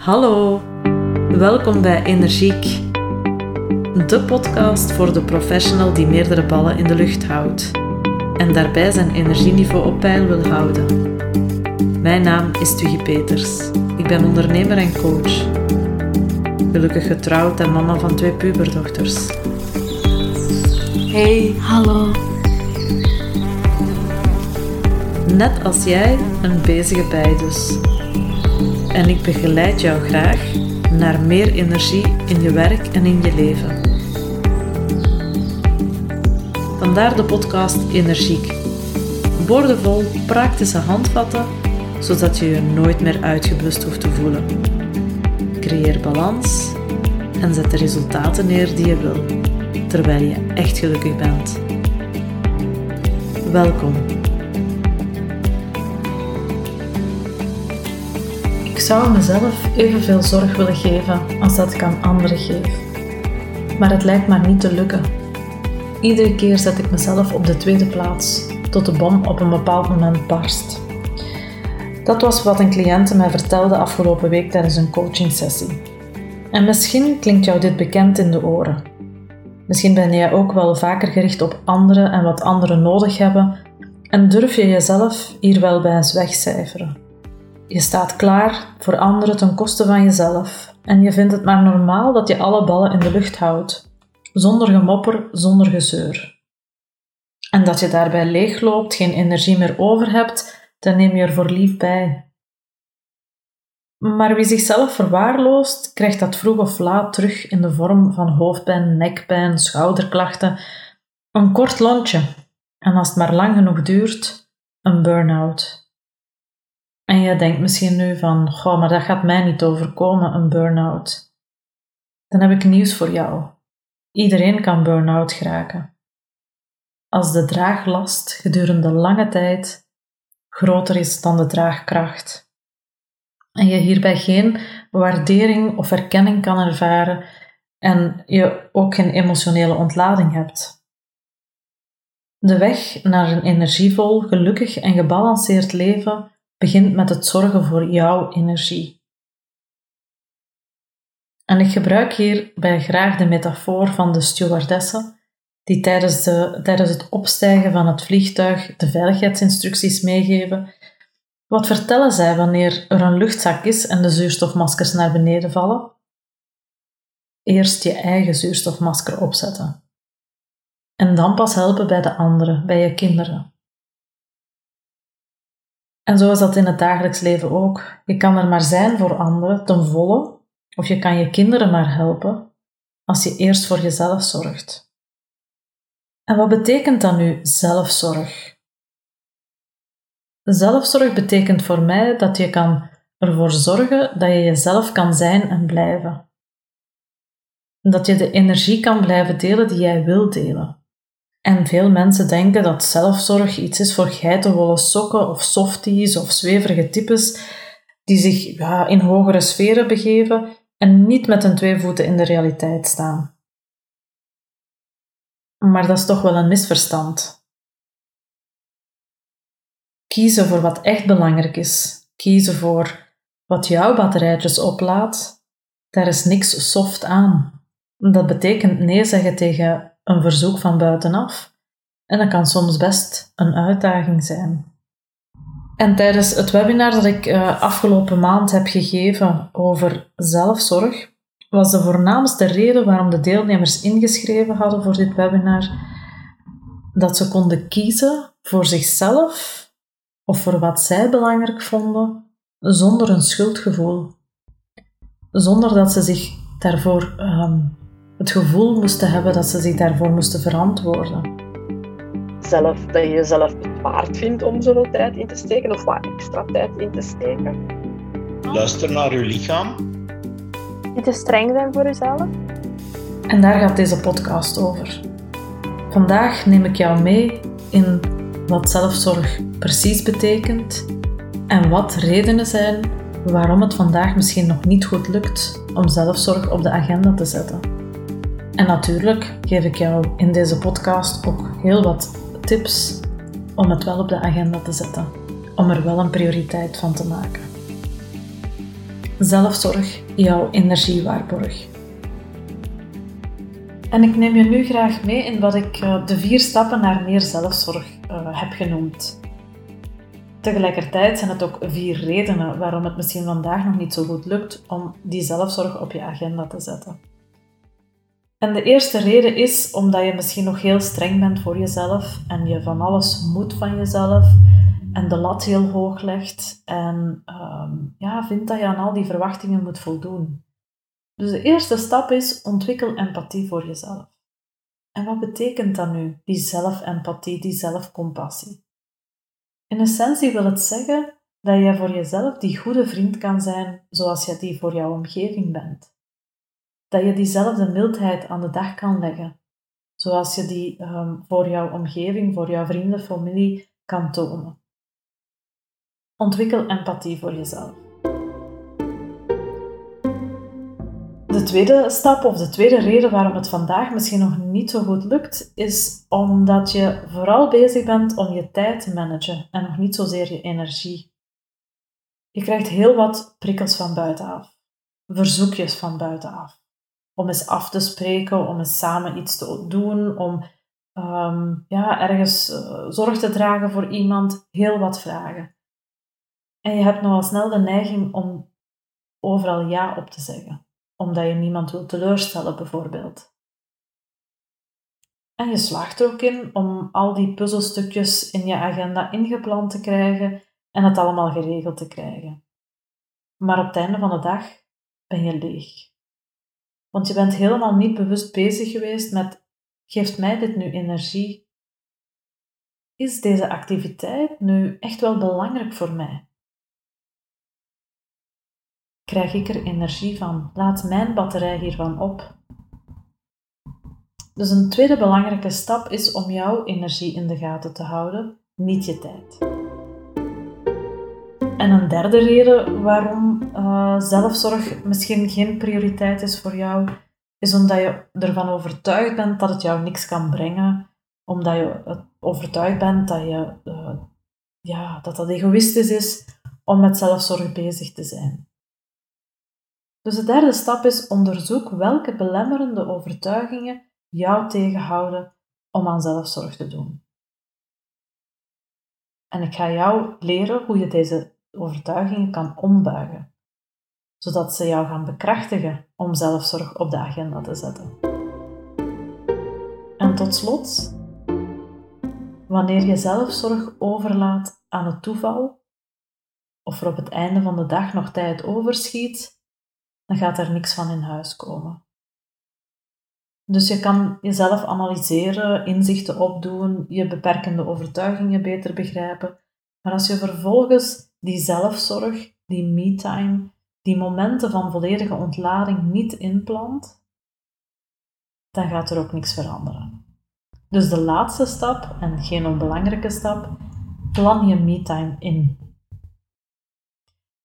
Hallo, welkom bij Energiek, de podcast voor de professional die meerdere ballen in de lucht houdt en daarbij zijn energieniveau op peil wil houden. Mijn naam is Tuggy Peters. Ik ben ondernemer en coach. Gelukkig getrouwd en mama van twee puberdochters. Hey, hallo. Net als jij een bezige bij dus. En ik begeleid jou graag naar meer energie in je werk en in je leven. Vandaar de podcast Energiek. Boordevol praktische handvatten, zodat je je nooit meer uitgeblust hoeft te voelen. Creëer balans en zet de resultaten neer die je wil, terwijl je echt gelukkig bent. Welkom. Zou mezelf evenveel zorg willen geven als dat ik aan anderen geef. Maar het lijkt maar niet te lukken. Iedere keer zet ik mezelf op de tweede plaats, tot de bom op een bepaald moment barst. Dat was wat een cliënte mij vertelde afgelopen week tijdens een coachingsessie. En misschien klinkt jou dit bekend in de oren. Misschien ben jij ook wel vaker gericht op anderen en wat anderen nodig hebben en durf je jezelf hier wel bij eens wegcijferen. Je staat klaar voor anderen ten koste van jezelf en je vindt het maar normaal dat je alle ballen in de lucht houdt, zonder gemopper, zonder gezeur. En dat je daarbij leegloopt, geen energie meer over hebt, dan neem je er voor lief bij. Maar wie zichzelf verwaarloost, krijgt dat vroeg of laat terug in de vorm van hoofdpijn, nekpijn, schouderklachten, een kort lontje en als het maar lang genoeg duurt, een burn-out. En je denkt misschien nu van, goh, maar dat gaat mij niet overkomen, een burn-out. Dan heb ik nieuws voor jou. Iedereen kan burn-out geraken. Als de draaglast gedurende lange tijd groter is dan de draagkracht. En je hierbij geen waardering of erkenning kan ervaren en je ook geen emotionele ontlading hebt. De weg naar een energievol, gelukkig en gebalanceerd leven begint met het zorgen voor jouw energie. En ik gebruik hierbij graag de metafoor van de stewardesse, die tijdens, de, tijdens het opstijgen van het vliegtuig de veiligheidsinstructies meegeven. Wat vertellen zij wanneer er een luchtzak is en de zuurstofmaskers naar beneden vallen? Eerst je eigen zuurstofmasker opzetten. En dan pas helpen bij de anderen, bij je kinderen. En zo is dat in het dagelijks leven ook. Je kan er maar zijn voor anderen ten volle, of je kan je kinderen maar helpen als je eerst voor jezelf zorgt. En wat betekent dan nu zelfzorg? Zelfzorg betekent voor mij dat je kan ervoor zorgen dat je jezelf kan zijn en blijven. Dat je de energie kan blijven delen die jij wil delen. En veel mensen denken dat zelfzorg iets is voor geitenwolle sokken of softies of zweverige types die zich ja, in hogere sferen begeven en niet met hun twee voeten in de realiteit staan. Maar dat is toch wel een misverstand. Kiezen voor wat echt belangrijk is, kiezen voor wat jouw batterijtjes oplaadt, daar is niks soft aan. Dat betekent nee zeggen tegen een verzoek van buitenaf en dat kan soms best een uitdaging zijn. En tijdens het webinar dat ik uh, afgelopen maand heb gegeven over zelfzorg, was de voornaamste reden waarom de deelnemers ingeschreven hadden voor dit webinar dat ze konden kiezen voor zichzelf of voor wat zij belangrijk vonden, zonder een schuldgevoel. Zonder dat ze zich daarvoor um, het gevoel moesten hebben dat ze zich daarvoor moesten verantwoorden. Zelf, dat je jezelf het waard vindt om zoveel tijd in te steken of wat extra tijd in te steken. Luister naar je lichaam. Niet te streng zijn voor jezelf. En daar gaat deze podcast over. Vandaag neem ik jou mee in wat zelfzorg precies betekent en wat redenen zijn waarom het vandaag misschien nog niet goed lukt om zelfzorg op de agenda te zetten. En natuurlijk geef ik jou in deze podcast ook heel wat tips om het wel op de agenda te zetten, om er wel een prioriteit van te maken. Zelfzorg, jouw energiewaarborg. En ik neem je nu graag mee in wat ik eh, de vier stappen naar meer zelfzorg uh, heb genoemd. Tegelijkertijd zijn het ook vier redenen waarom het misschien vandaag nog niet zo goed lukt om die zelfzorg op je agenda te zetten. En de eerste reden is omdat je misschien nog heel streng bent voor jezelf en je van alles moet van jezelf en de lat heel hoog legt en uh, ja, vindt dat je aan al die verwachtingen moet voldoen. Dus de eerste stap is ontwikkel empathie voor jezelf. En wat betekent dat nu, die zelfempathie, die zelfcompassie? In essentie wil het zeggen dat je voor jezelf die goede vriend kan zijn zoals je die voor jouw omgeving bent. Dat je diezelfde mildheid aan de dag kan leggen, zoals je die um, voor jouw omgeving, voor jouw vrienden, familie kan tonen. Ontwikkel empathie voor jezelf. De tweede stap of de tweede reden waarom het vandaag misschien nog niet zo goed lukt, is omdat je vooral bezig bent om je tijd te managen en nog niet zozeer je energie. Je krijgt heel wat prikkels van buitenaf, verzoekjes van buitenaf. Om eens af te spreken, om eens samen iets te doen, om ehm, ja, ergens uh, zorg te dragen voor iemand, heel wat vragen. En je hebt nogal snel de neiging om overal ja op te zeggen omdat je niemand wil teleurstellen, bijvoorbeeld. En je slaagt er ook in om al die puzzelstukjes in je agenda ingepland te krijgen en het allemaal geregeld te krijgen. Maar op het einde van de dag ben je leeg. Want je bent helemaal niet bewust bezig geweest met: geeft mij dit nu energie? Is deze activiteit nu echt wel belangrijk voor mij? krijg ik er energie van? Laat mijn batterij hiervan op. Dus een tweede belangrijke stap is om jouw energie in de gaten te houden, niet je tijd. En een derde reden waarom uh, zelfzorg misschien geen prioriteit is voor jou, is omdat je ervan overtuigd bent dat het jou niks kan brengen, omdat je overtuigd bent dat je, uh, ja, dat, dat egoïstisch is om met zelfzorg bezig te zijn. Dus de derde stap is onderzoek welke belemmerende overtuigingen jou tegenhouden om aan zelfzorg te doen. En ik ga jou leren hoe je deze overtuigingen kan ombuigen, zodat ze jou gaan bekrachtigen om zelfzorg op de agenda te zetten. En tot slot, wanneer je zelfzorg overlaat aan het toeval, of er op het einde van de dag nog tijd overschiet, dan gaat er niks van in huis komen. Dus je kan jezelf analyseren, inzichten opdoen, je beperkende overtuigingen beter begrijpen. Maar als je vervolgens die zelfzorg, die me-time, die momenten van volledige ontlading niet inplant, dan gaat er ook niks veranderen. Dus de laatste stap, en geen onbelangrijke stap, plan je me-time in.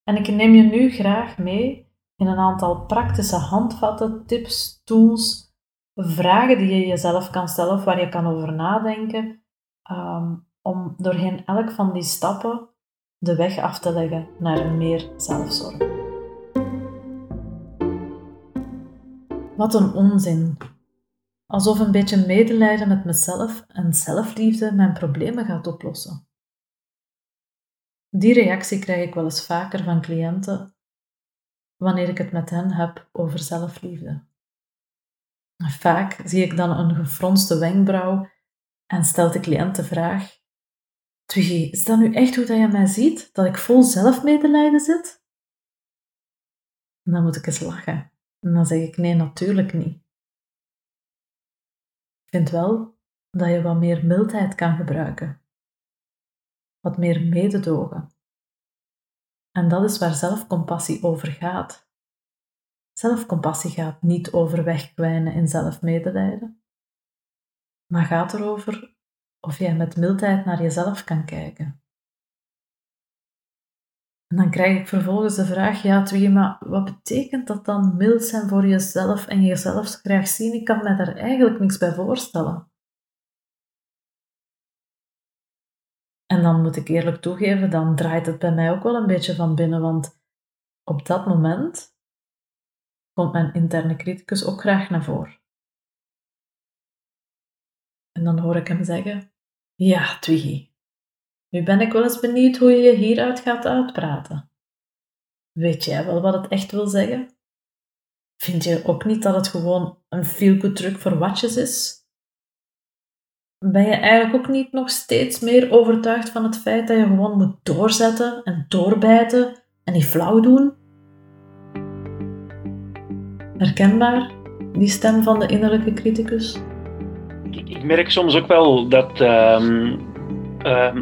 En ik neem je nu graag mee in een aantal praktische handvatten, tips, tools, vragen die je jezelf kan stellen of waar je kan over nadenken, um, om doorheen elk van die stappen de weg af te leggen naar meer zelfzorg. Wat een onzin. Alsof een beetje medelijden met mezelf en zelfliefde mijn problemen gaat oplossen. Die reactie krijg ik wel eens vaker van cliënten wanneer ik het met hen heb over zelfliefde. Vaak zie ik dan een gefronste wenkbrauw en stelt de cliënt de vraag: Twiggy, is dat nu echt hoe dat je mij ziet? Dat ik vol zelfmedelijden zit? Dan moet ik eens lachen. En dan zeg ik: Nee, natuurlijk niet. Ik vind wel dat je wat meer mildheid kan gebruiken. Wat meer mededogen. En dat is waar zelfcompassie over gaat. Zelfcompassie gaat niet over wegkwijnen in zelfmedelijden, maar gaat erover of jij met mildheid naar jezelf kan kijken. En dan krijg ik vervolgens de vraag, ja Twee, maar wat betekent dat dan mild zijn voor jezelf en jezelf graag zien? Ik kan me daar eigenlijk niks bij voorstellen. En dan moet ik eerlijk toegeven, dan draait het bij mij ook wel een beetje van binnen, want op dat moment komt mijn interne criticus ook graag naar voren. En dan hoor ik hem zeggen: Ja, Twiggy, nu ben ik wel eens benieuwd hoe je je hieruit gaat uitpraten. Weet jij wel wat het echt wil zeggen? Vind je ook niet dat het gewoon een feel-good truc voor watjes is? Ben je eigenlijk ook niet nog steeds meer overtuigd van het feit dat je gewoon moet doorzetten en doorbijten en niet flauw doen? Herkenbaar, die stem van de innerlijke criticus? Ik, merk soms ook wel dat ehm, ehm,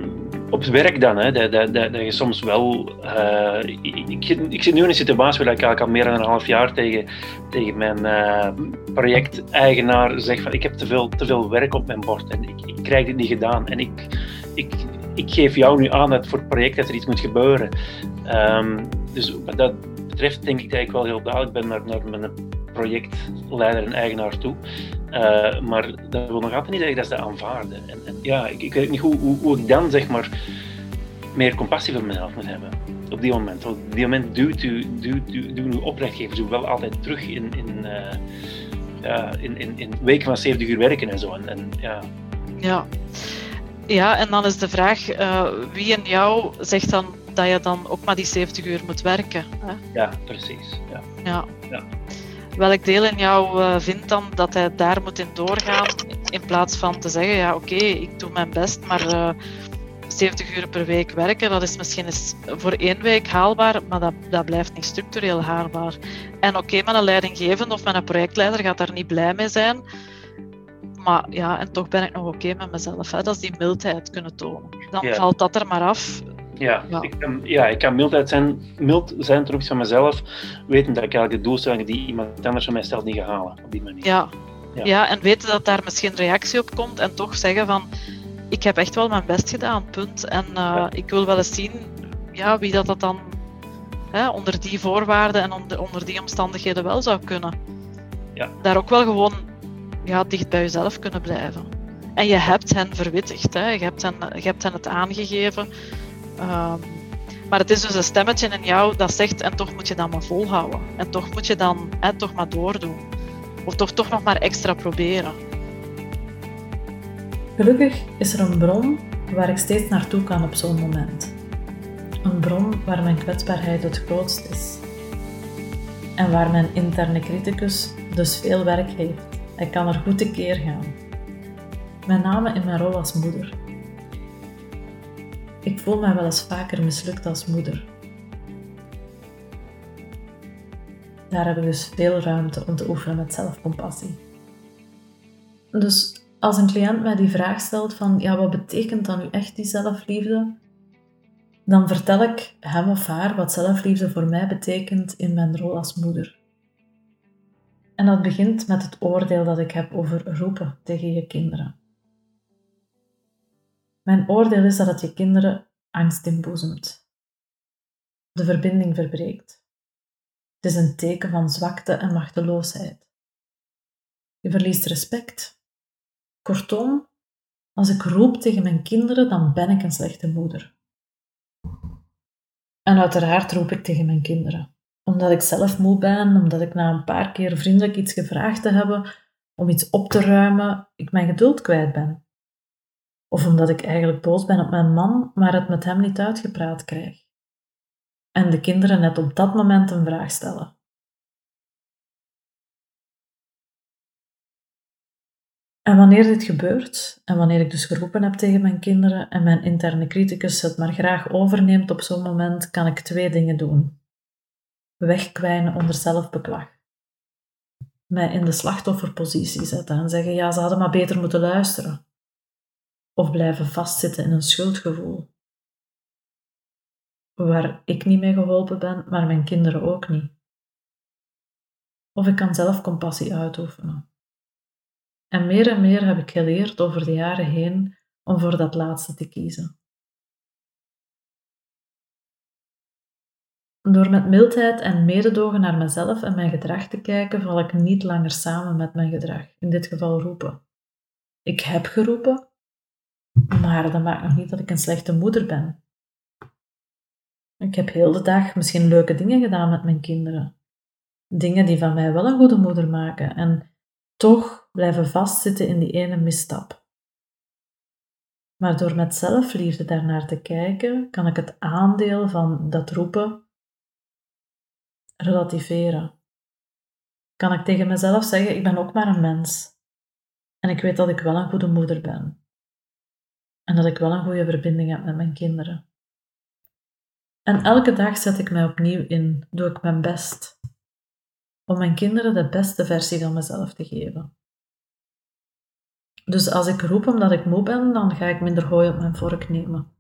op het werk dan, hè, dat, dat, je soms wel. Uh, ik, ik, zit nu in een situatie waar ik eigenlijk al meer dan een half jaar tegen, tegen mijn uh, projecteigenaar zeg van ik heb te veel, te veel werk op mijn bord en ik, ik krijg dit niet gedaan. En ik, ik, ik geef jou nu aan dat voor het project dat er iets moet gebeuren. Um, dus wat dat betreft denk ik dat ik wel heel duidelijk ben naar, naar mijn projectleider en eigenaar toe. Uh, maar dat wil nog altijd niet zeggen dat ze dat aanvaarden. En, en ja, ik, ik, weet niet hoe, hoe, hoe, ik dan zeg maar meer compassie voor mezelf moet hebben. Op die moment. Op die moment duwt u, duwt, duwt, duwt uw opdrachtgevers u wel altijd terug in, in, uh, ja, in, in, in weken van 70 uur werken en zo. En, en ja. ja. Ja, en dan is de vraag, uh, wie in jou zegt dan dat je dan ook maar die 70 uur moet werken? Hè? Ja, precies. Ja. ja. ja welk deel in jou uh, vindt dan dat hij daar moet in doorgaan, in plaats van te zeggen, ja oké, okay, ik doe mijn best, maar uh, eh, 70 uur per week werken, dat is misschien eens voor één week haalbaar, maar dat, dat blijft niet structureel haalbaar. En oké, okay, met een leidinggevende of met een projectleider gaat daar niet blij mee zijn, maar ja, en toch ben ik nog oké okay met mezelf. Hè. Dat is die mildheid kunnen tonen. Dan ja. valt dat er maar af. Ja, ja. Ik, kan, ja ik kan mildheid zijn, mild zijn ten van mezelf, weten dat ik eigenlijk de doelstellingen die iemand anders van mij stelt niet ga halen op die manier. Ja. ja. Ja. en weten dat daar misschien reactie op komt en toch zeggen van ik heb echt wel mijn best gedaan, punt. En uh, ja. ik wil wel eens zien ja, wie dat, dat dan hè, onder die voorwaarden en onder, onder die omstandigheden wel zou kunnen. Ja. Daar ook wel gewoon ja, dicht bij jezelf kunnen blijven. En je hebt hen verwittigd, hè. Je, hebt hen, je hebt hen het aangegeven. Um, maar het is dus een stemmetje in jou dat zegt, en toch moet je dan maar volhouden. En toch moet je dan hè, toch maar doordoen. Of toch, toch nog maar extra proberen. Gelukkig is er een bron waar ik steeds naartoe kan op zo'n moment. Een bron waar mijn kwetsbaarheid het grootst is. En waar mijn interne criticus dus veel werk heeft. Hij kan er goed tekeer gaan. Met name in mijn rol als moeder. Ik voel mij wel eens vaker mislukt als moeder. Daar hebben we dus veel ruimte om te oefenen met zelfcompassie. Dus als een cliënt mij die vraag stelt van ja, wat betekent dan nu echt die zelfliefde? Dan vertel ik hem of haar wat zelfliefde voor mij betekent in mijn rol als moeder. En dat begint met het oordeel dat ik heb over roepen tegen je kinderen. Mijn oordeel is dat het je kinderen angst inboezemt. De verbinding verbreekt. Het is een teken van zwakte en machteloosheid. Je verliest respect. Kortom, als ik roep tegen mijn kinderen, dan ben ik een slechte moeder. En uiteraard roep ik tegen mijn kinderen. Omdat ik zelf moe ben, omdat ik na een paar keer vriendelijk iets gevraagd te hebben om iets op te ruimen, ik mijn geduld kwijt ben. Of omdat ik eigenlijk boos ben op mijn man, maar het met hem niet uitgepraat krijg. En de kinderen net op dat moment een vraag stellen. En wanneer dit gebeurt, en wanneer ik dus geroepen heb tegen mijn kinderen en mijn interne criticus het maar graag overneemt op zo'n moment, kan ik twee dingen doen. Wegkwijnen onder zelfbeklag. Mij in de slachtofferpositie zetten en zeggen, ja, ze hadden maar beter moeten luisteren of blijven vastzitten in een schuldgevoel. Waar ik niet mee geholpen ben, maar mijn kinderen ook niet. Of ik kan zelf compassie uitoefenen. En meer en meer heb ik geleerd over de jaren heen om voor dat laatste te kiezen. Door met mildheid en mededogen naar mezelf en mijn gedrag te kijken, val ik niet langer samen met mijn gedrag, in dit geval roepen. Ik heb geroepen, maar dat maakt nog niet dat ik een slechte moeder ben. Ik heb heel de dag misschien leuke dingen gedaan met mijn kinderen. Dingen die van mij wel een goede moeder maken en toch blijven vastzitten in die ene misstap. Maar door met zelfliefde daarnaar te kijken, kan ik het aandeel van dat roepen relativeren. Kan ik tegen mezelf zeggen: ik ben ook maar een mens. En ik weet dat ik wel een goede moeder ben. En dat ik wel een goede verbinding heb met mijn kinderen. En elke dag zet ik mij opnieuw in, doe ik mijn best om mijn kinderen de beste versie van mezelf te geven. Dus als ik roep omdat ik moe ben, dan ga ik minder hooi op mijn vork nemen.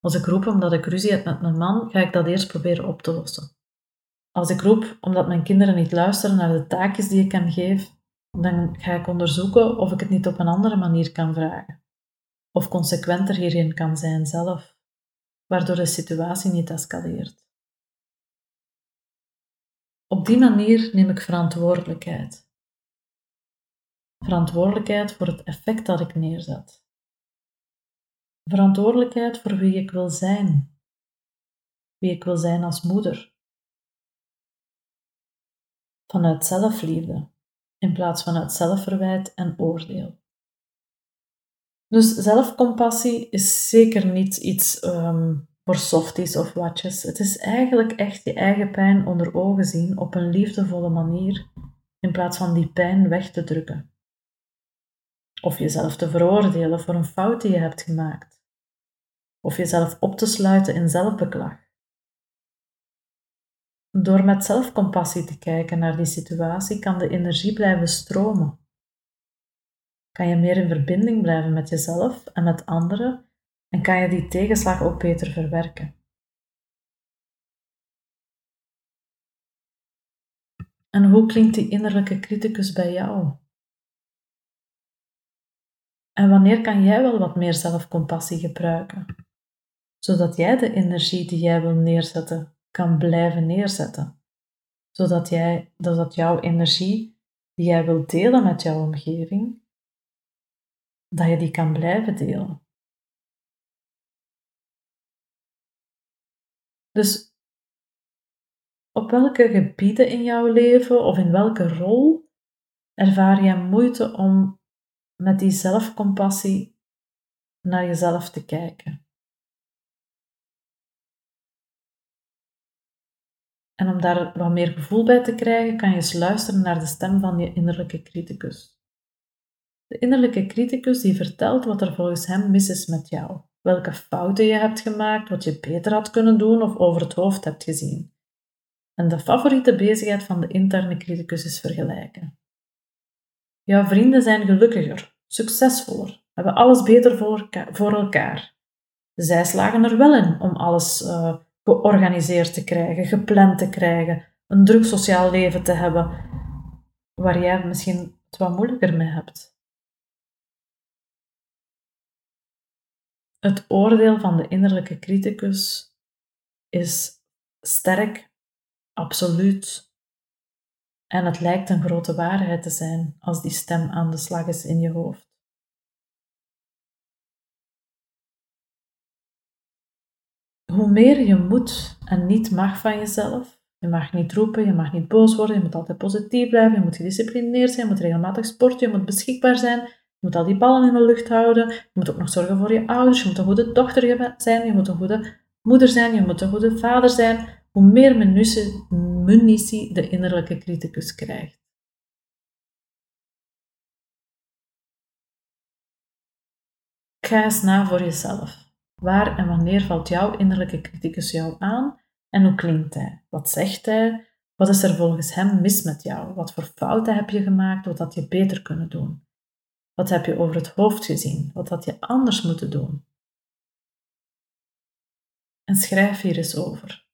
Als ik roep omdat ik ruzie heb met mijn man, ga ik dat eerst proberen op te lossen. Als ik roep omdat mijn kinderen niet luisteren naar de taakjes die ik hen geef, dan ga ik onderzoeken of ik het niet op een andere manier kan vragen. Of consequenter hierin kan zijn zelf, waardoor de situatie niet escaleert. Op die manier neem ik verantwoordelijkheid. Verantwoordelijkheid voor het effect dat ik neerzet. Verantwoordelijkheid voor wie ik wil zijn. Wie ik wil zijn als moeder. Vanuit zelfliefde in plaats van uit zelfverwijt en oordeel. Dus zelfcompassie is zeker niet iets um, voor softies of watjes. Het is eigenlijk echt je eigen pijn onder ogen zien op een liefdevolle manier in plaats van die pijn weg te drukken. Of jezelf te veroordelen voor een fout die je hebt gemaakt. Of jezelf op te sluiten in zelfbeklag. Door met zelfcompassie te kijken naar die situatie kan de energie blijven stromen. Kan je meer in verbinding blijven met jezelf en met anderen en kan je die tegenslag ook beter verwerken. En hoe klinkt die innerlijke criticus bij jou? En wanneer kan jij wel wat meer zelfcompassie gebruiken, zodat jij de energie die jij wil neerzetten kan blijven neerzetten, zodat, jij, dat jouw energie die jij wilt delen met jouw omgeving, dat je die kan blijven delen. Dus op welke gebieden in jouw leven of in welke rol ervaar je moeite om met die zelfcompassie naar jezelf te kijken? En om daar wat meer gevoel bij te krijgen, kan je eens luisteren naar de stem van je innerlijke criticus. De innerlijke criticus die vertelt wat er volgens hem mis is met jou welke fouten je hebt gemaakt, wat je beter had kunnen doen of over het hoofd hebt gezien. En de favoriete bezigheid van de interne criticus is vergelijken. Jouw vrienden zijn gelukkiger, succesvoller, hebben alles beter voor elkaar. Zij slagen er wel in om alles uh, georganiseerd te krijgen, gepland te krijgen, een druk sociaal leven te hebben, waar jij misschien het wat moeilijker mee hebt. Het oordeel van de innerlijke criticus is sterk, absoluut. En het lijkt een grote waarheid te zijn als die stem aan de slag is in je hoofd. Hoe meer je moet en niet mag van jezelf, je mag niet roepen, je mag niet boos worden, je moet altijd positief blijven, je moet gedisciplineerd zijn, je moet regelmatig sporten, je moet beschikbaar zijn, je moet al die ballen in de lucht houden. Je moet ook nog zorgen voor je ouders. Je moet een goede dochter zijn. Je moet een goede moeder zijn. Je moet een goede vader zijn. Hoe meer munitie de innerlijke criticus krijgt. Ga eens na voor jezelf. Waar en wanneer valt jouw innerlijke criticus jou aan en hoe klinkt hij? Wat zegt hij? Wat is er volgens hem mis met jou? Wat voor fouten heb je gemaakt? Wat had je beter kunnen doen? Wat heb je over het hoofd gezien? Wat had je anders moeten doen? En schrijf hier eens over.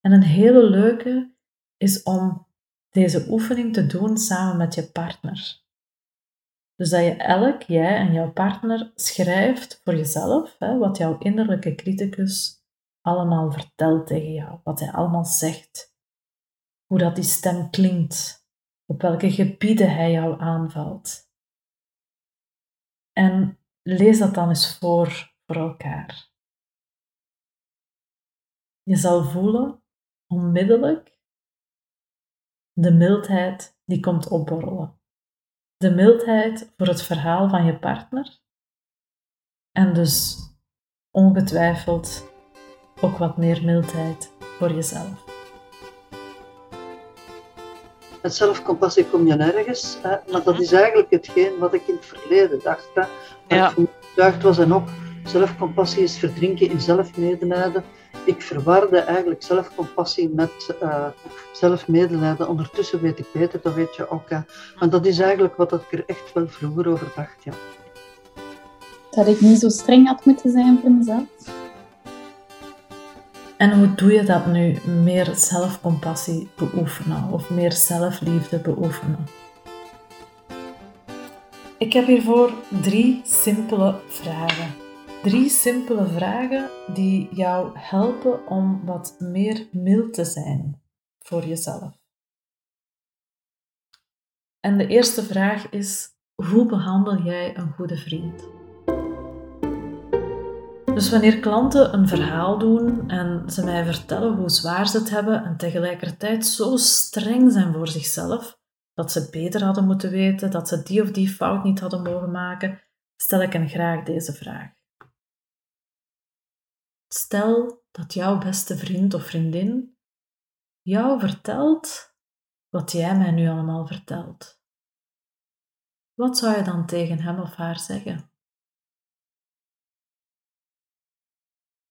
En een hele leuke is om deze oefening te doen samen met je partner. Dus dat je elk, jij en jouw partner, schrijft voor jezelf hè, wat jouw innerlijke criticus allemaal vertelt tegen jou, wat hij allemaal zegt, hoe dat die stem klinkt, op welke gebieden hij jou aanvalt. En lees dat dan eens voor voor elkaar. Je zal voelen, onmiddellijk, de mildheid die komt opborrelen. De mildheid voor het verhaal van je partner. En dus ongetwijfeld ook wat meer mildheid voor jezelf. Met zelfcompassie kom je nergens, hè? maar dat is eigenlijk hetgeen wat ik in het verleden dacht. Hè? Ja. ik overtuigd was en ook, zelfcompassie is verdrinken in zelfmedelijden. Ik verwarde eigenlijk zelfcompassie met uh, zelfmedelijden. Ondertussen weet ik beter, dat weet je ook. Hè? Maar dat is eigenlijk wat ik er echt wel vroeger over dacht. Ja. Dat ik niet zo streng had moeten zijn voor mezelf. En hoe doe je dat nu? Meer zelfcompassie beoefenen of meer zelfliefde beoefenen? Ik heb hiervoor drie simpele vragen. Drie simpele vragen die jou helpen om wat meer mild te zijn voor jezelf. En de eerste vraag is: hoe behandel jij een goede vriend? Dus wanneer klanten een verhaal doen en ze mij vertellen hoe zwaar ze het hebben en tegelijkertijd zo streng zijn voor zichzelf, dat ze beter hadden moeten weten, dat ze die of die fout niet hadden mogen maken, stel ik hen graag deze vraag. Stel dat jouw beste vriend of vriendin jou vertelt wat jij mij nu allemaal vertelt. Wat zou je dan tegen hem of haar zeggen?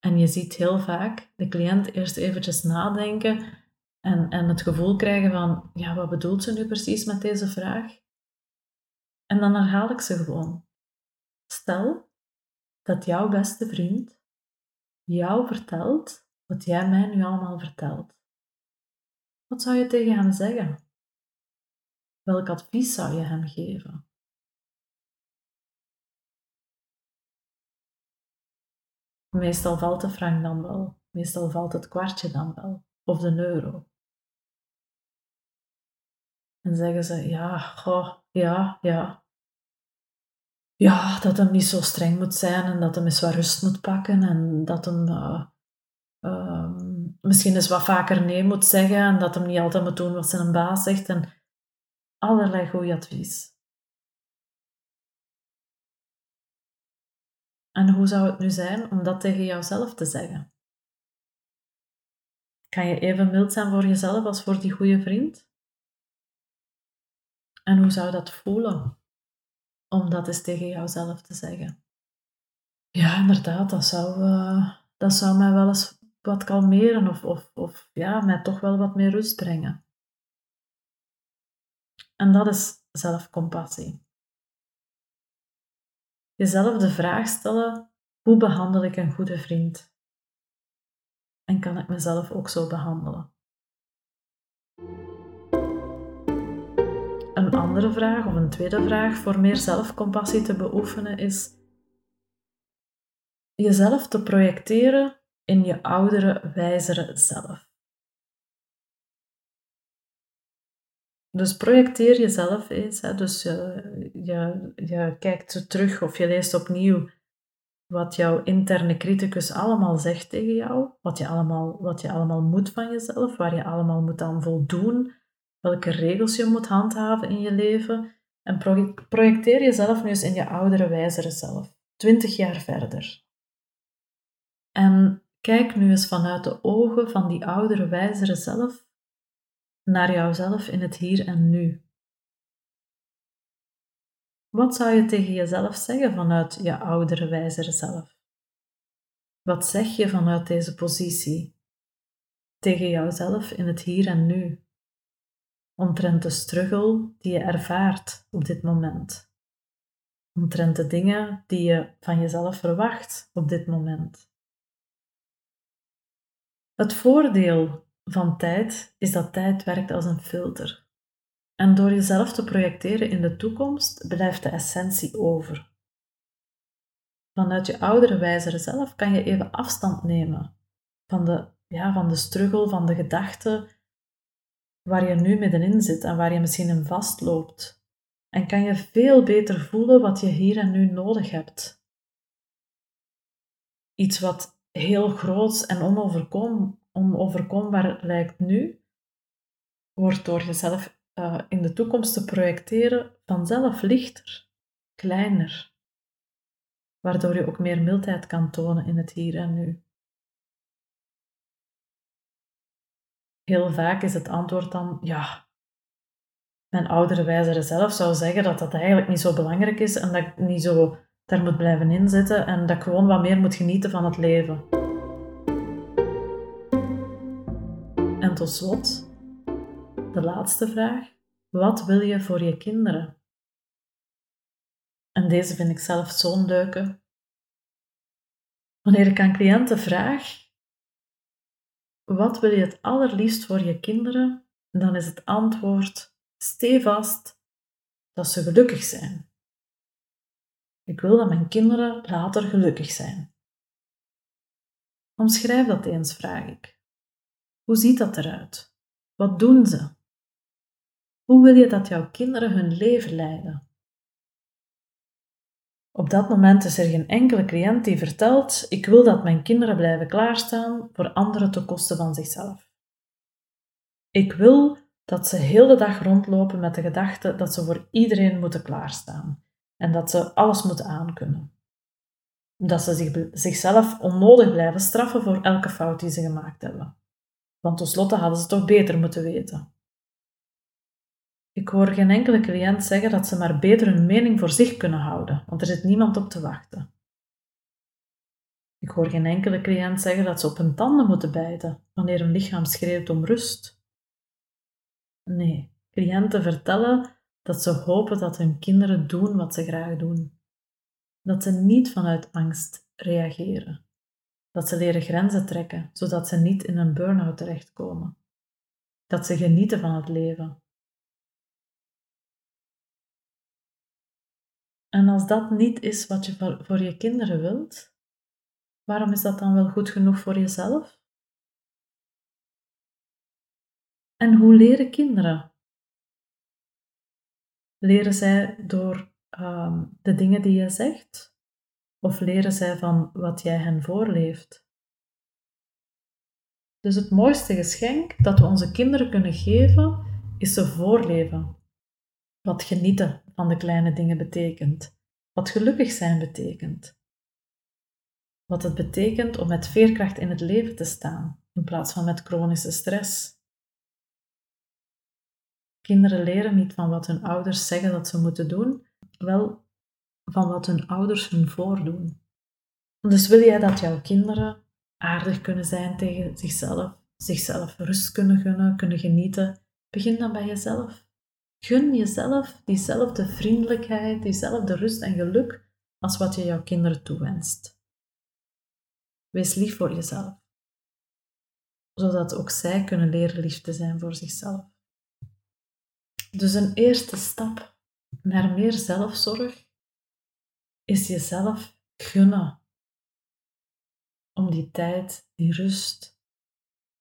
En je ziet heel vaak de cliënt eerst eventjes nadenken en, en het gevoel krijgen van, ja, wat bedoelt ze nu precies met deze vraag? En dan herhaal ik ze gewoon. Stel dat jouw beste vriend jou vertelt wat jij mij nu allemaal vertelt. Wat zou je tegen hem zeggen? Welk advies zou je hem geven? Meestal valt de frank dan wel, meestal valt het kwartje dan wel, of de euro. En zeggen ze, ja, ja, ja. Ja, dat hem niet zo streng moet zijn en dat hem eens wat rust moet pakken en dat hem uh, uh, misschien eens wat vaker nee moet zeggen en dat hem niet altijd moet doen wat zijn baas zegt en allerlei goed advies. En hoe zou het nu zijn om dat tegen jouzelf te zeggen? Kan je even mild zijn voor jezelf als voor die goede vriend? En hoe zou dat voelen om dat eens tegen jouzelf te zeggen? Ja, inderdaad, dat zou, uh, dat zou mij wel eens wat kalmeren of, of, of ja, mij toch wel wat meer rust brengen. En dat is zelfcompassie. Jezelf de vraag stellen: hoe behandel ik een goede vriend? En kan ik mezelf ook zo behandelen? Een andere vraag of een tweede vraag voor meer zelfcompassie te beoefenen is jezelf te projecteren in je oudere, wijzere zelf. Dus projecteer jezelf eens. Hè. Dus je, je, je kijkt terug of je leest opnieuw wat jouw interne criticus allemaal zegt tegen jou, wat je allemaal, wat je allemaal moet van jezelf, waar je allemaal moet aan voldoen, welke regels je moet handhaven in je leven. En projecteer jezelf nu eens in je oudere, wijzere zelf, twintig jaar verder. En kijk nu eens vanuit de ogen van die oudere, wijzere zelf naar jouzelf in het hier en nu. Wat zou je tegen jezelf zeggen vanuit je oudere, wijzere zelf? Wat zeg je vanuit deze positie tegen jouzelf in het hier en nu? Omtrent de struggle die je ervaart op dit moment. Omtrent de dingen die je van jezelf verwacht op dit moment. Het voordeel van tijd is dat tijd werkt als een filter. En door jezelf te projecteren in de toekomst blijft de essentie over. Vanuit je oudere, wijzere zelf kan je even afstand nemen van de, ja, van de struggle, van de gedachten waar je nu middenin zit en waar je misschien in vastloopt. En kan je veel beter voelen wat je hier en nu nodig hebt. Iets wat heel groot en onoverkom, onoverkombaar lijkt nu, wordt door jezelf uh, in de toekomst te projecteren vanzelf lichter, kleiner, waardoor je ook meer mildheid kan tonen in het hier en nu. Heel vaak is het antwoord dan ja. Mijn oudere wijzere zelf zou zeggen dat dat eigenlijk niet zo belangrijk is en dat ik niet zo daar moet blijven inzitten en dat ik gewoon wat meer moet genieten van het leven. En tot slot, de laatste vraag. Wat wil je voor je kinderen? En deze vind ik zelf zo'n leuke. Wanneer ik aan cliënten vraag, wat wil je het allerliefst voor je kinderen? Dan is het antwoord stevast dat ze gelukkig zijn. Ik wil dat mijn kinderen later gelukkig zijn. Omschrijf dat eens, vraag ik. Hoe ziet dat eruit? Wat doen ze? Hoe wil je dat jouw kinderen hun leven leiden? Op dat moment is er geen enkele cliënt die vertelt: Ik wil dat mijn kinderen blijven klaarstaan voor anderen ten koste van zichzelf. Ik wil dat ze heel de dag rondlopen met de gedachte dat ze voor iedereen moeten klaarstaan en dat ze alles moeten aankunnen. Dat ze zich, zichzelf onnodig blijven straffen voor elke fout die ze gemaakt hebben. Want tenslotte hadden ze toch beter moeten weten. Ik hoor geen enkele cliënt zeggen dat ze maar beter hun mening voor zich kunnen houden, want er zit niemand op te wachten. Ik hoor geen enkele cliënt zeggen dat ze op hun tanden moeten bijten wanneer hun lichaam schreeuwt om rust. Nee, cliënten vertellen dat ze hopen dat hun kinderen doen wat ze graag doen. Dat ze niet vanuit angst reageren. Dat ze leren grenzen trekken, zodat ze niet in een burn-out terechtkomen. Dat ze genieten van het leven, En als dat niet is wat je voor je kinderen wilt, waarom is dat dan wel goed genoeg voor jezelf? En hoe leren kinderen? Leren zij door um, de dingen die je zegt? Of leren zij van wat jij hen voorleeft? Dus het mooiste geschenk dat we onze kinderen kunnen geven, is ze voorleven. Wat genieten van de kleine dingen betekent. Wat gelukkig zijn betekent. Wat het betekent om met veerkracht in het leven te staan, in plaats van met chronische stress. Kinderen leren niet van wat hun ouders zeggen dat ze moeten doen, wel van wat hun ouders hun voordoen. Dus wil jij dat jouw kinderen aardig kunnen zijn tegen zichzelf, zichzelf rust kunnen gunnen, kunnen genieten, begin dan bij jezelf. Gun jezelf diezelfde vriendelijkheid, diezelfde rust en geluk als wat je jouw kinderen toewenst. Wees lief voor jezelf, zodat ook zij kunnen leren lief te zijn voor zichzelf. Dus een eerste stap naar meer zelfzorg is jezelf gunnen om die tijd, die rust,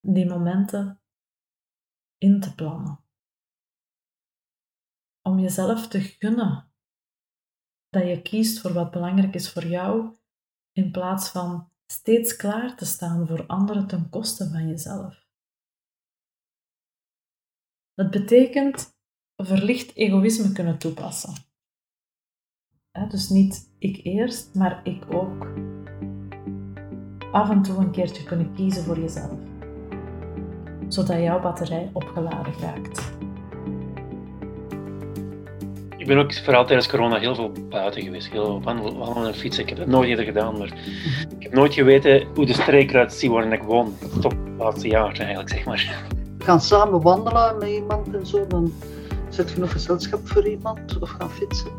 die momenten in te plannen om jezelf te gunnen dat je kiest voor wat belangrijk is voor jou, in plaats van steeds klaar te staan voor anderen ten koste van jezelf. Dat betekent verlicht egoïsme kunnen toepassen. Dus niet ik eerst, maar ik ook. Af en toe een keertje kunnen kiezen voor jezelf, zodat jouw batterij opgeladen raakt ik ben ook vooral tijdens corona heel veel buiten geweest. Heel wandelen, wandelen en fietsen. Ik heb dat nooit eerder gedaan, maar ik heb nooit geweten hoe de streek eruit ziet waarin ik woon. Tot het laatste jaar eigenlijk, zeg maar. We gaan samen wandelen met iemand en zo, dan zet genoeg gezelschap voor iemand of gaan fietsen.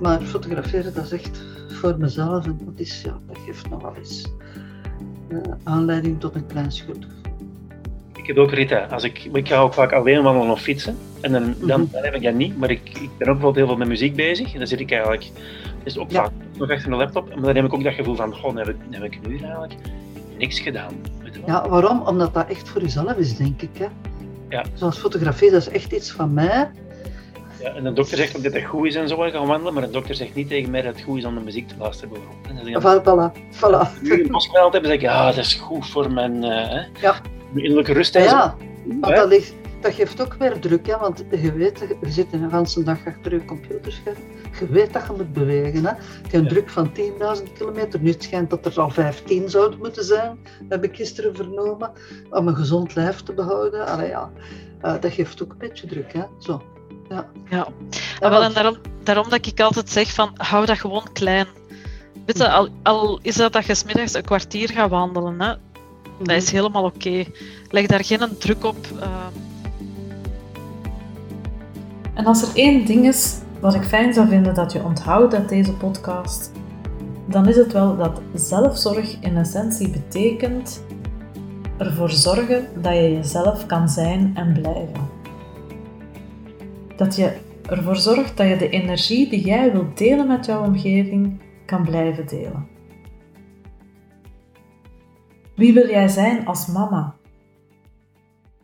Maar fotograferen, dat is echt voor mezelf en dat, is, ja, dat geeft nogal eens uh, aanleiding tot een klein schuldgevoel heb ook Rita. Als ik, ik ga ook vaak alleen wandelen of fietsen. En dan, dan, mhm. dan, heb ik dat niet. Maar ik, ik ben ook bijvoorbeeld heel veel met muziek bezig. En dan zit ik eigenlijk dus ook vaak nog achter mijn laptop. Maar dan heb ik ook dat gevoel van, goh, dan heb ik, dan heb ik nu eigenlijk niks gedaan. Ja, waarom? Omdat dat echt voor jezelf is, denk ik. Hè? Ja. Zoals fotografie, dat is echt iets van mij. Ja, en de dokter zegt ook dat het goed is en zo gaan wandelen, maar de dokter zegt niet tegen mij dat het goed is om de muziek te luisteren bijvoorbeeld. Dan Voilà, voilà. nu in Moskou altijd zeg ik, ja, dat is goed voor mijn uh, ja. innerlijke rust en ja, want dat, is, dat geeft ook weer druk, hè? want je weet, je zit een hele dag achter je computerscherm, je weet dat je moet bewegen. Hè? Je hebt een druk van 10.000 kilometer, nu schijnt dat er al 15 zouden moeten zijn, heb ik gisteren vernomen, om een gezond lijf te behouden. Allee, ja. Uh, dat geeft ook een beetje druk. Hè? Zo. Ja. ja. ja wel, en daarom, daarom dat ik altijd zeg van hou dat gewoon klein. Weet je, al, al is dat dat je smiddags een kwartier gaat wandelen, hè, dat is helemaal oké. Leg daar geen druk op. Uh... En als er één ding is wat ik fijn zou vinden dat je onthoudt uit deze podcast, dan is het wel dat zelfzorg in essentie betekent ervoor zorgen dat je jezelf kan zijn en blijven. Dat je ervoor zorgt dat je de energie die jij wilt delen met jouw omgeving kan blijven delen. Wie wil jij zijn als mama?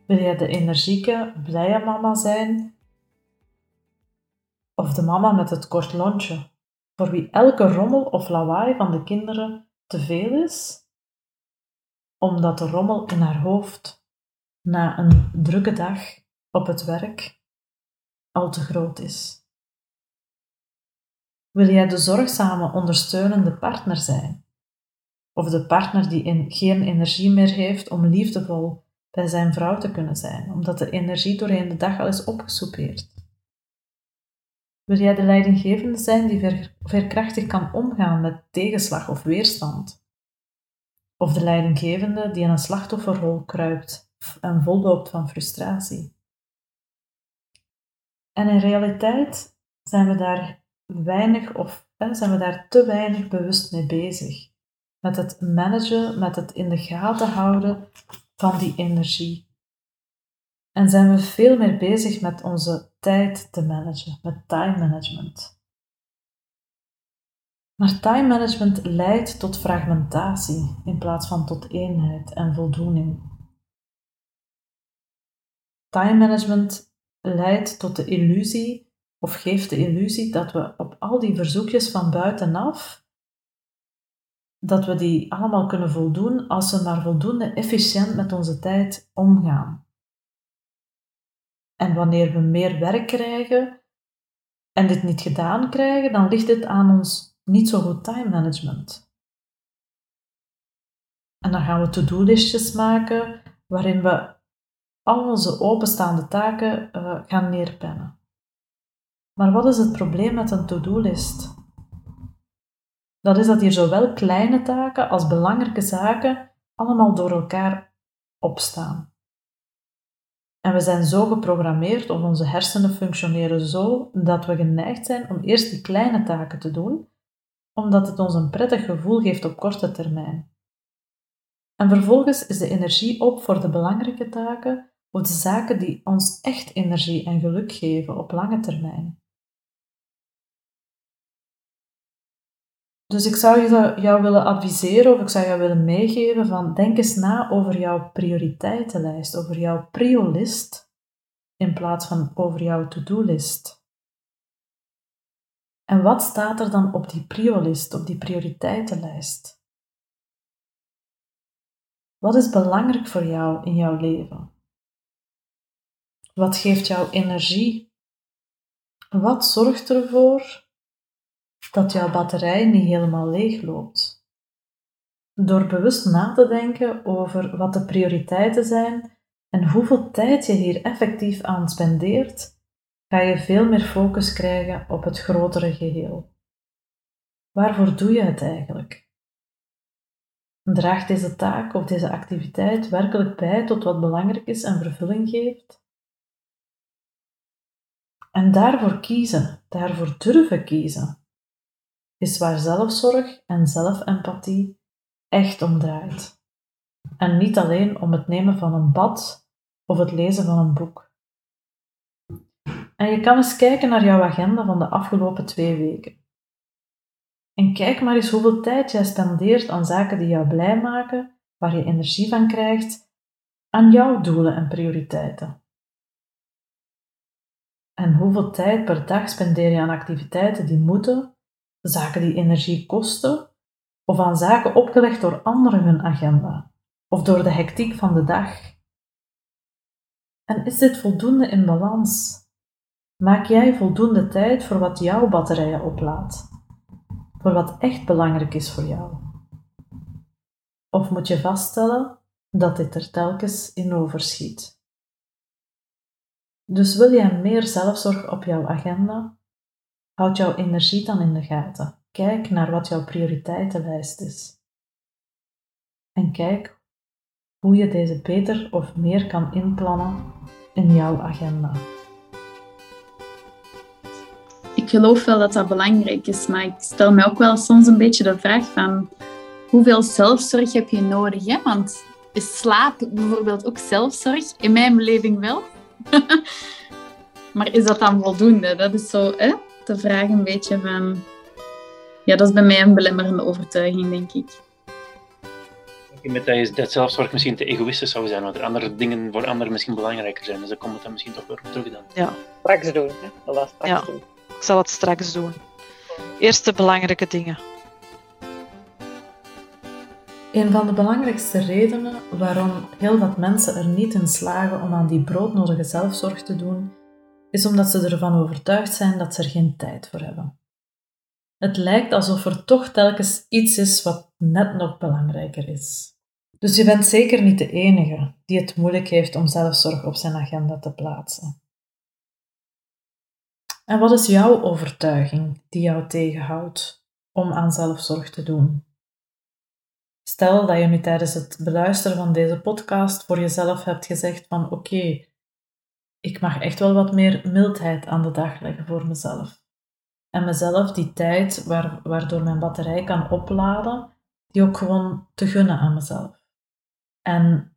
Wil jij de energieke, blije mama zijn? Of de mama met het kort lontje, voor wie elke rommel of lawaai van de kinderen te veel is? Omdat de rommel in haar hoofd na een drukke dag op het werk al te groot is. Wil jij de zorgzame, ondersteunende partner zijn? Of de partner die geen energie meer heeft om liefdevol bij zijn vrouw te kunnen zijn, omdat de energie doorheen de dag al is opgesoupeerd? Wil jij de leidinggevende zijn die ver, verkrachtig kan omgaan met tegenslag of weerstand? Of de leidinggevende die in een slachtofferrol kruipt en volloopt van frustratie? En in realiteit zijn we daar weinig of zijn we daar te weinig bewust mee bezig. Met het managen, met het in de gaten houden van die energie. En zijn we veel meer bezig met onze tijd te managen, met time management. Maar time management leidt tot fragmentatie in plaats van tot eenheid en voldoening. Time management leidt tot de illusie of geeft de illusie dat we op al die verzoekjes van buitenaf, dat we die allemaal kunnen voldoen als we maar voldoende efficiënt met onze tijd omgaan. En wanneer we meer werk krijgen en dit niet gedaan krijgen, dan ligt het aan ons niet zo goed time management. En dan gaan we to-do-listjes maken waarin we al onze openstaande taken uh, gaan neerpennen. Maar wat is het probleem met een to-do-list? Dat is dat hier zowel kleine taken als belangrijke zaken allemaal door elkaar opstaan. En we zijn zo geprogrammeerd, of onze hersenen functioneren zo, dat we geneigd zijn om eerst die kleine taken te doen, omdat het ons een prettig gevoel geeft op korte termijn. En vervolgens is de energie op voor de belangrijke taken, of de zaken die ons echt energie en geluk geven op lange termijn. Dus ik zou jou willen adviseren of ik zou jou willen meegeven van denk eens na over jouw prioriteitenlijst, over jouw prio-list in plaats van over jouw to-do-list. En wat staat er dan op die prio-list, op die prioriteitenlijst? Wat is belangrijk voor jou in jouw leven? Wat geeft jou energie? Wat zorgt ervoor dat jouw batterij niet helemaal leeg loopt? Door bewust na te denken over wat de prioriteiten zijn en hoeveel tijd je hier effectief aan spendeert, ga je veel meer focus krijgen op het grotere geheel. Waarvoor doe je het eigenlijk? Draagt deze taak of deze activiteit werkelijk bij tot wat belangrijk is en vervulling geeft? En daarvoor kiezen, daarvoor durven kiezen, is waar zelfzorg en zelfempathie echt om draait. En niet alleen om het nemen van een bad of het lezen van een boek. En je kan eens kijken naar jouw agenda van de afgelopen twee weken. En kijk maar eens hoeveel tijd jij spendeert aan zaken die jou blij maken, waar je energie van krijgt, aan jouw doelen en prioriteiten. En hoeveel tijd per dag spendeer je aan activiteiten die moeten, zaken die energie kosten, of aan zaken opgelegd door anderen hun agenda, of door de hectiek van de dag? En is dit voldoende in balans? Maak jij voldoende tijd voor wat jouw batterijen oplaadt? Voor wat echt belangrijk is voor jou? Of moet je vaststellen dat dit er telkens in overschiet? Dus wil jij meer zelfzorg op jouw agenda? Houd jouw energie dan in de gaten. Kijk naar wat jouw prioriteitenlijst is. En kijk hoe je deze beter of meer kan inplannen in jouw agenda. Ik geloof wel dat dat belangrijk is, maar ik stel me ook wel soms een beetje de vraag van hoeveel zelfzorg heb je nodig? Hè? Want is slaap bijvoorbeeld ook zelfzorg? In mijn beleving wel. maar is dat dan voldoende? Dat is zo hè? de vraag een beetje van... Ja, dat is bij mij een belemmerende overtuiging, denk ik. Met dat, je, dat zelfzorg misschien te egoïstisch zou zijn, want er andere dingen voor anderen misschien belangrijker zijn. Dus dan komt het dan misschien toch weer op terug dan. Ja. Straks doen, hè? Dat was straks Ja. doen. Ik zal het straks doen. Eerst de belangrijke dingen. Een van de belangrijkste redenen waarom heel wat mensen er niet in slagen om aan die broodnodige zelfzorg te doen, is omdat ze ervan overtuigd zijn dat ze er geen tijd voor hebben. Het lijkt alsof er toch telkens iets is wat net nog belangrijker is. Dus je bent zeker niet de enige die het moeilijk heeft om zelfzorg op zijn agenda te plaatsen. En wat is jouw overtuiging die jou tegenhoudt om aan zelfzorg te doen? Stel dat je nu tijdens het beluisteren van deze podcast voor jezelf hebt gezegd van oké, ik mag echt wel wat meer mildheid aan de dag leggen voor mezelf. En mezelf die tijd waar, waardoor mijn batterij kan opladen, die ook gewoon te gunnen aan mezelf. En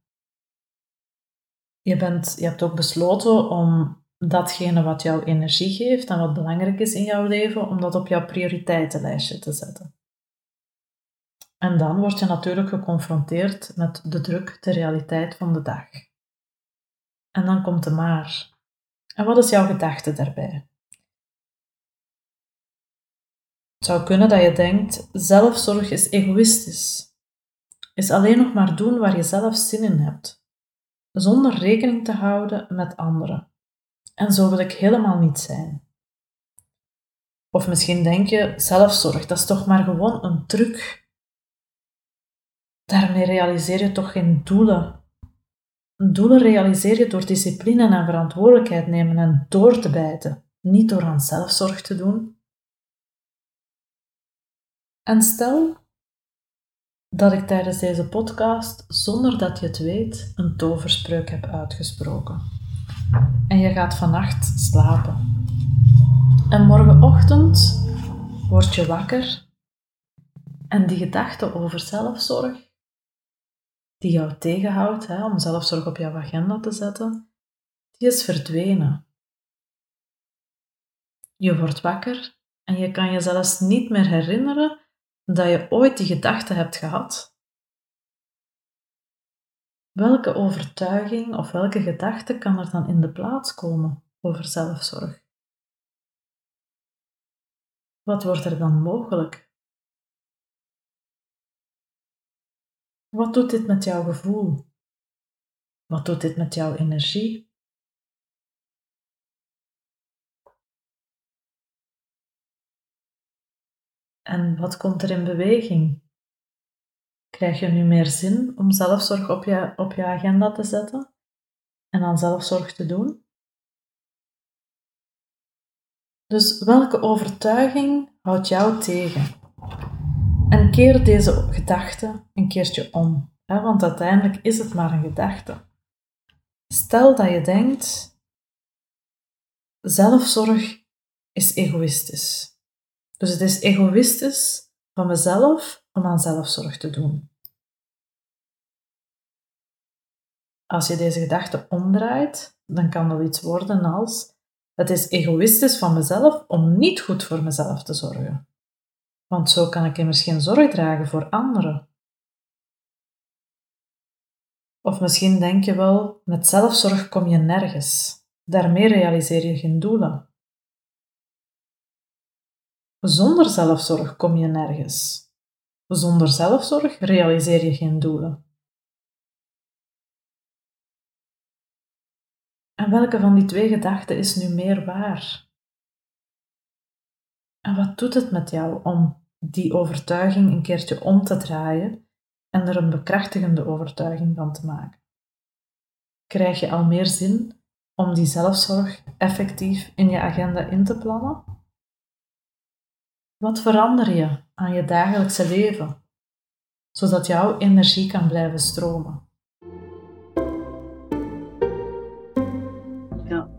je, bent, je hebt ook besloten om datgene wat jou energie geeft en wat belangrijk is in jouw leven, om dat op jouw prioriteitenlijstje te zetten. En dan word je natuurlijk geconfronteerd met de druk, de realiteit van de dag. En dan komt de maar. En wat is jouw gedachte daarbij? Het zou kunnen dat je denkt, zelfzorg is egoïstisch. Is alleen nog maar doen waar je zelf zin in hebt, zonder rekening te houden met anderen. En zo wil ik helemaal niet zijn. Of misschien denk je, zelfzorg, dat is toch maar gewoon een truc. Daarmee realiseer je toch geen doelen. Doelen realiseer je door discipline en verantwoordelijkheid nemen en door te bijten, niet door aan zelfzorg te doen. En stel dat ik tijdens deze podcast, zonder dat je het weet, een toverspreuk heb uitgesproken. En je gaat vannacht slapen. En morgenochtend word je wakker en die gedachte over zelfzorg, die jou tegenhoudt hè, om zelfzorg op jouw agenda te zetten, die is verdwenen. Je wordt wakker en je kan je zelfs niet meer herinneren dat je ooit die gedachte hebt gehad. Welke overtuiging of welke gedachte kan er dan in de plaats komen over zelfzorg? Wat wordt er dan mogelijk? Wat doet dit met jouw gevoel? Wat doet dit met jouw energie? En wat komt er in beweging? Krijg je nu meer zin om zelfzorg op je, op je agenda te zetten en aan zelfzorg te doen? Dus welke overtuiging houdt jou tegen? En keer deze gedachte een keertje om, hè, want uiteindelijk is het maar een gedachte. Stel dat je denkt, zelfzorg is egoïstisch. Dus het is egoïstisch van mezelf om aan zelfzorg te doen. Als je deze gedachte omdraait, dan kan dat iets worden als het is egoïstisch van mezelf om niet goed voor mezelf te zorgen. Want zo kan ik immers geen zorg dragen voor anderen. Of misschien denk je wel, met zelfzorg kom je nergens. Daarmee realiseer je geen doelen. Zonder zelfzorg kom je nergens. Zonder zelfzorg realiseer je geen doelen. En welke van die twee gedachten is nu meer waar? En wat doet het met jou om die overtuiging een keertje om te draaien en er een bekrachtigende overtuiging van te maken? Krijg je al meer zin om die zelfzorg effectief in je agenda in te plannen? Wat verander je aan je dagelijkse leven, zodat jouw energie kan blijven stromen?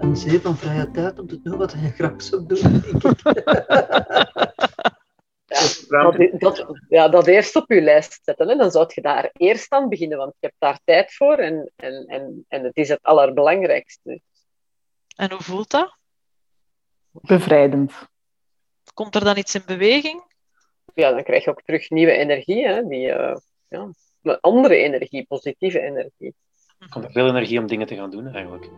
Een zee van vrije tijd om te doen wat je graag zou doen, denk ik. Ja, dat, dat, ja, dat eerst op je lijst zetten. Hè. Dan zou je daar eerst aan beginnen, want je hebt daar tijd voor en, en, en, en het is het allerbelangrijkste. En hoe voelt dat? Bevrijdend. Komt er dan iets in beweging? Ja, dan krijg je ook terug nieuwe energie, hè, die, uh, ja, andere energie, positieve energie. Er komt er veel energie om dingen te gaan doen, eigenlijk.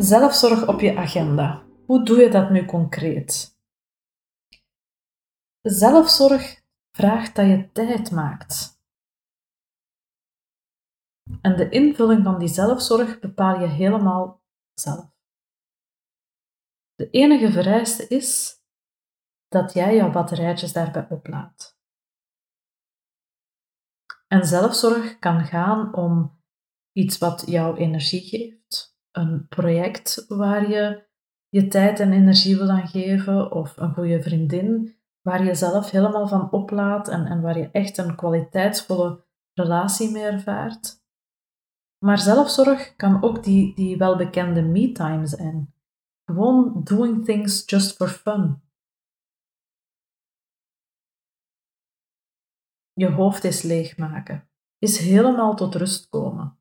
Zelfzorg op je agenda. Hoe doe je dat nu concreet? Zelfzorg vraagt dat je tijd maakt. En de invulling van die zelfzorg bepaal je helemaal zelf. De enige vereiste is dat jij jouw batterijtjes daarbij oplaadt. En zelfzorg kan gaan om iets wat jouw energie geeft, een project waar je je tijd en energie wil aan geven, of een goede vriendin waar je zelf helemaal van oplaat en, en waar je echt een kwaliteitsvolle relatie mee ervaart. Maar zelfzorg kan ook die, die welbekende me-time zijn. Gewoon doing things just for fun. Je hoofd is leegmaken. Is helemaal tot rust komen.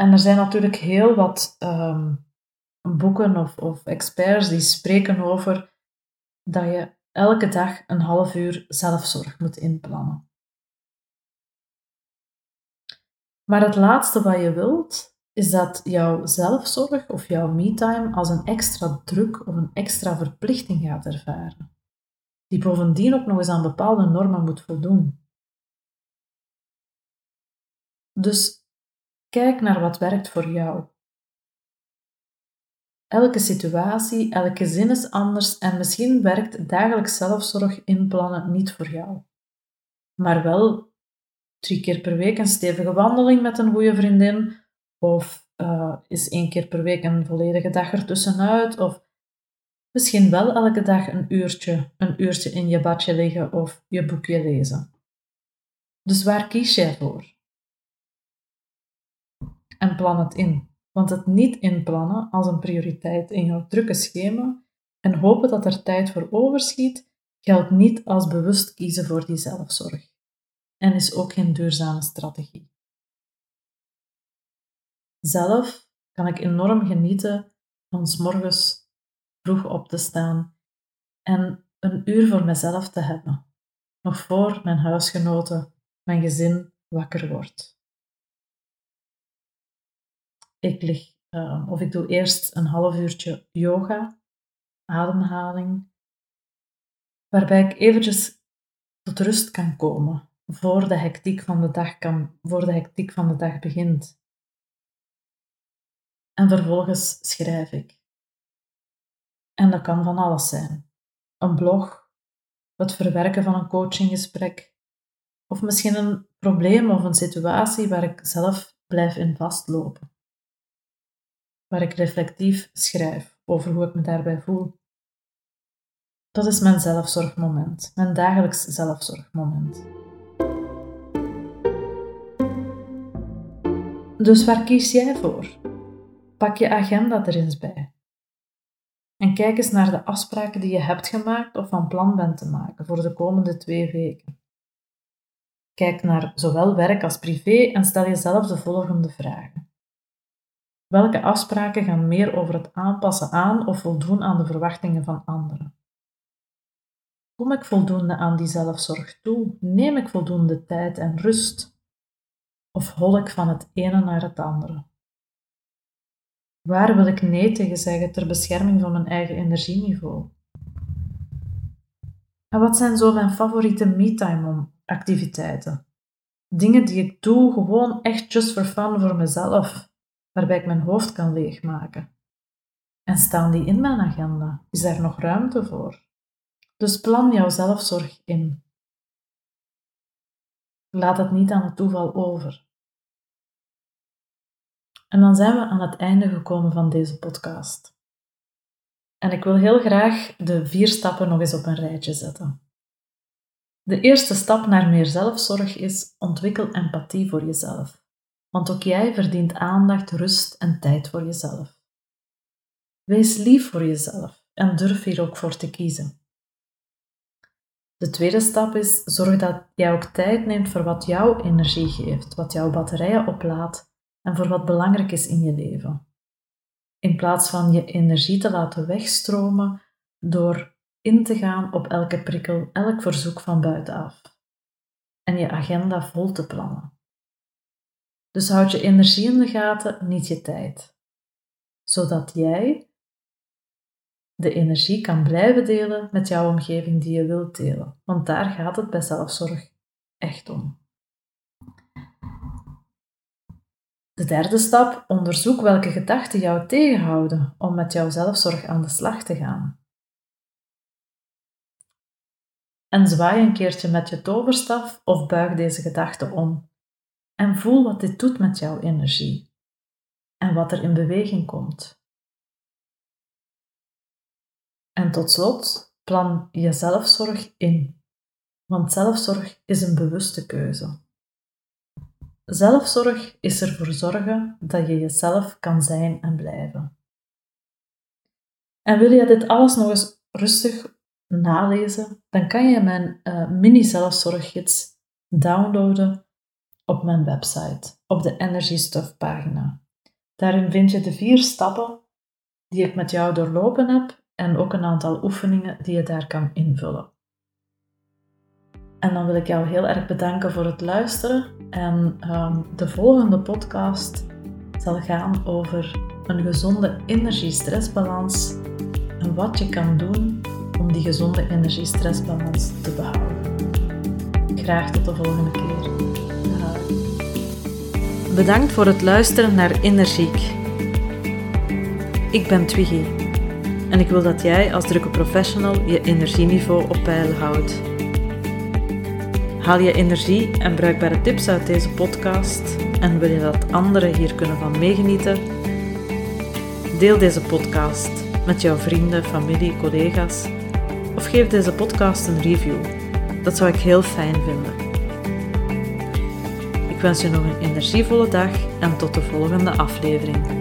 En er zijn natuurlijk heel wat um, boeken of, of experts die spreken over dat je elke dag een half uur zelfzorg moet inplannen. Maar het laatste wat je wilt, is dat jouw zelfzorg of jouw me-time als een extra druk of een extra verplichting gaat ervaren, die bovendien ook nog eens aan bepaalde normen moet voldoen. Dus kijk naar wat werkt voor jou. Elke situatie, elke zin is anders en misschien werkt dagelijks zelfzorg inplannen niet voor jou. Maar wel drie keer per week een stevige wandeling met een goede vriendin of uh, is één keer per week een volledige dag ertussenuit? Of misschien wel elke dag een uurtje, een uurtje in je badje liggen of je boekje lezen. Dus waar kies jij voor? En plan het in. Want het niet inplannen als een prioriteit in jouw drukke schema en hopen dat er tijd voor overschiet, geldt niet als bewust kiezen voor die zelfzorg. En is ook geen duurzame strategie. Zelf kan ik enorm genieten van s morgens vroeg op te staan en een uur voor mezelf te hebben, nog voor mijn huisgenoten, mijn gezin wakker wordt. Ik lig, uh, of ik doe eerst een half uurtje yoga, ademhaling, waarbij ik eventjes tot rust kan komen voor de hectiek van de dag, kan, voor de hectiek van de dag begint en vervolgens schrijf ik. En dat kan van alles zijn. Een blog, het verwerken van een coachinggesprek, of misschien een probleem of een situatie waar ik zelf blijf in vastlopen. Waar ik reflectief schrijf over hoe ik me daarbij voel. Dat is mijn zelfzorgmoment, mijn dagelijks zelfzorgmoment. Dus waar kies jij voor? Pak je agenda er eens bij. En kijk eens naar de afspraken die je hebt gemaakt of van plan bent te maken voor de komende twee weken. Kijk naar zowel werk als privé en stel jezelf de volgende vragen. Welke afspraken gaan meer over het aanpassen aan of voldoen aan de verwachtingen van anderen? Kom ik voldoende aan die zelfzorg toe? Neem ik voldoende tijd en rust? Of hol ik van het ene naar het andere? Waar wil ik nee tegen zeggen ter bescherming van mijn eigen energieniveau? En wat zijn zo mijn favoriete me-time activiteiten? Dingen die ik doe gewoon echt just for fun voor mezelf, waarbij ik mijn hoofd kan leegmaken. En staan die in mijn agenda? Is daar nog ruimte voor? Dus plan jouw zelfzorg in. Laat het niet aan het toeval over. En dan zijn we aan het einde gekomen van deze podcast. En ik wil heel graag de vier stappen nog eens op een rijtje zetten. De eerste stap naar meer zelfzorg is ontwikkel empathie voor jezelf. Want ook jij verdient aandacht, rust en tijd voor jezelf. Wees lief voor jezelf en durf hier ook voor te kiezen. De tweede stap is zorg dat jij ook tijd neemt voor wat jouw energie geeft, wat jouw batterijen oplaadt en voor wat belangrijk is in je leven. In plaats van je energie te laten wegstromen door in te gaan op elke prikkel, elk verzoek van buitenaf. En je agenda vol te plannen. Dus houd je energie in de gaten, niet je tijd. Zodat jij de energie kan blijven delen met jouw omgeving die je wilt delen. Want daar gaat het bij zelfzorg echt om. De derde stap, onderzoek welke gedachten jou tegenhouden om met jouw zelfzorg aan de slag te gaan. En zwaai een keertje met je toverstaf of buig deze gedachten om. En voel wat dit doet met jouw energie en wat er in beweging komt. En tot slot, plan je zelfzorg in. Want zelfzorg is een bewuste keuze. Zelfzorg is ervoor zorgen dat je jezelf kan zijn en blijven. En wil je dit alles nog eens rustig nalezen, dan kan je mijn uh, mini-zelfzorggids downloaden op mijn website, op de Energy Stuff pagina. Daarin vind je de vier stappen die ik met jou doorlopen heb en ook een aantal oefeningen die je daar kan invullen. En dan wil ik jou heel erg bedanken voor het luisteren. En ehm, de volgende podcast zal gaan over een gezonde energie-stressbalans en wat je kan doen om die gezonde energie-stressbalans te behouden. Graag tot de volgende keer. Bedankt voor het luisteren naar Energiek. Ik ben Twiggy en ik wil dat jij als drukke professional je energieniveau op peil houdt. Haal je energie en bruikbare tips uit deze podcast en wil je dat anderen hier kunnen van meegenieten? Deel deze podcast met jouw vrienden, familie, collega's of geef deze podcast een review. Dat zou ik heel fijn vinden. Ik wens je nog een energievolle dag en tot de volgende aflevering.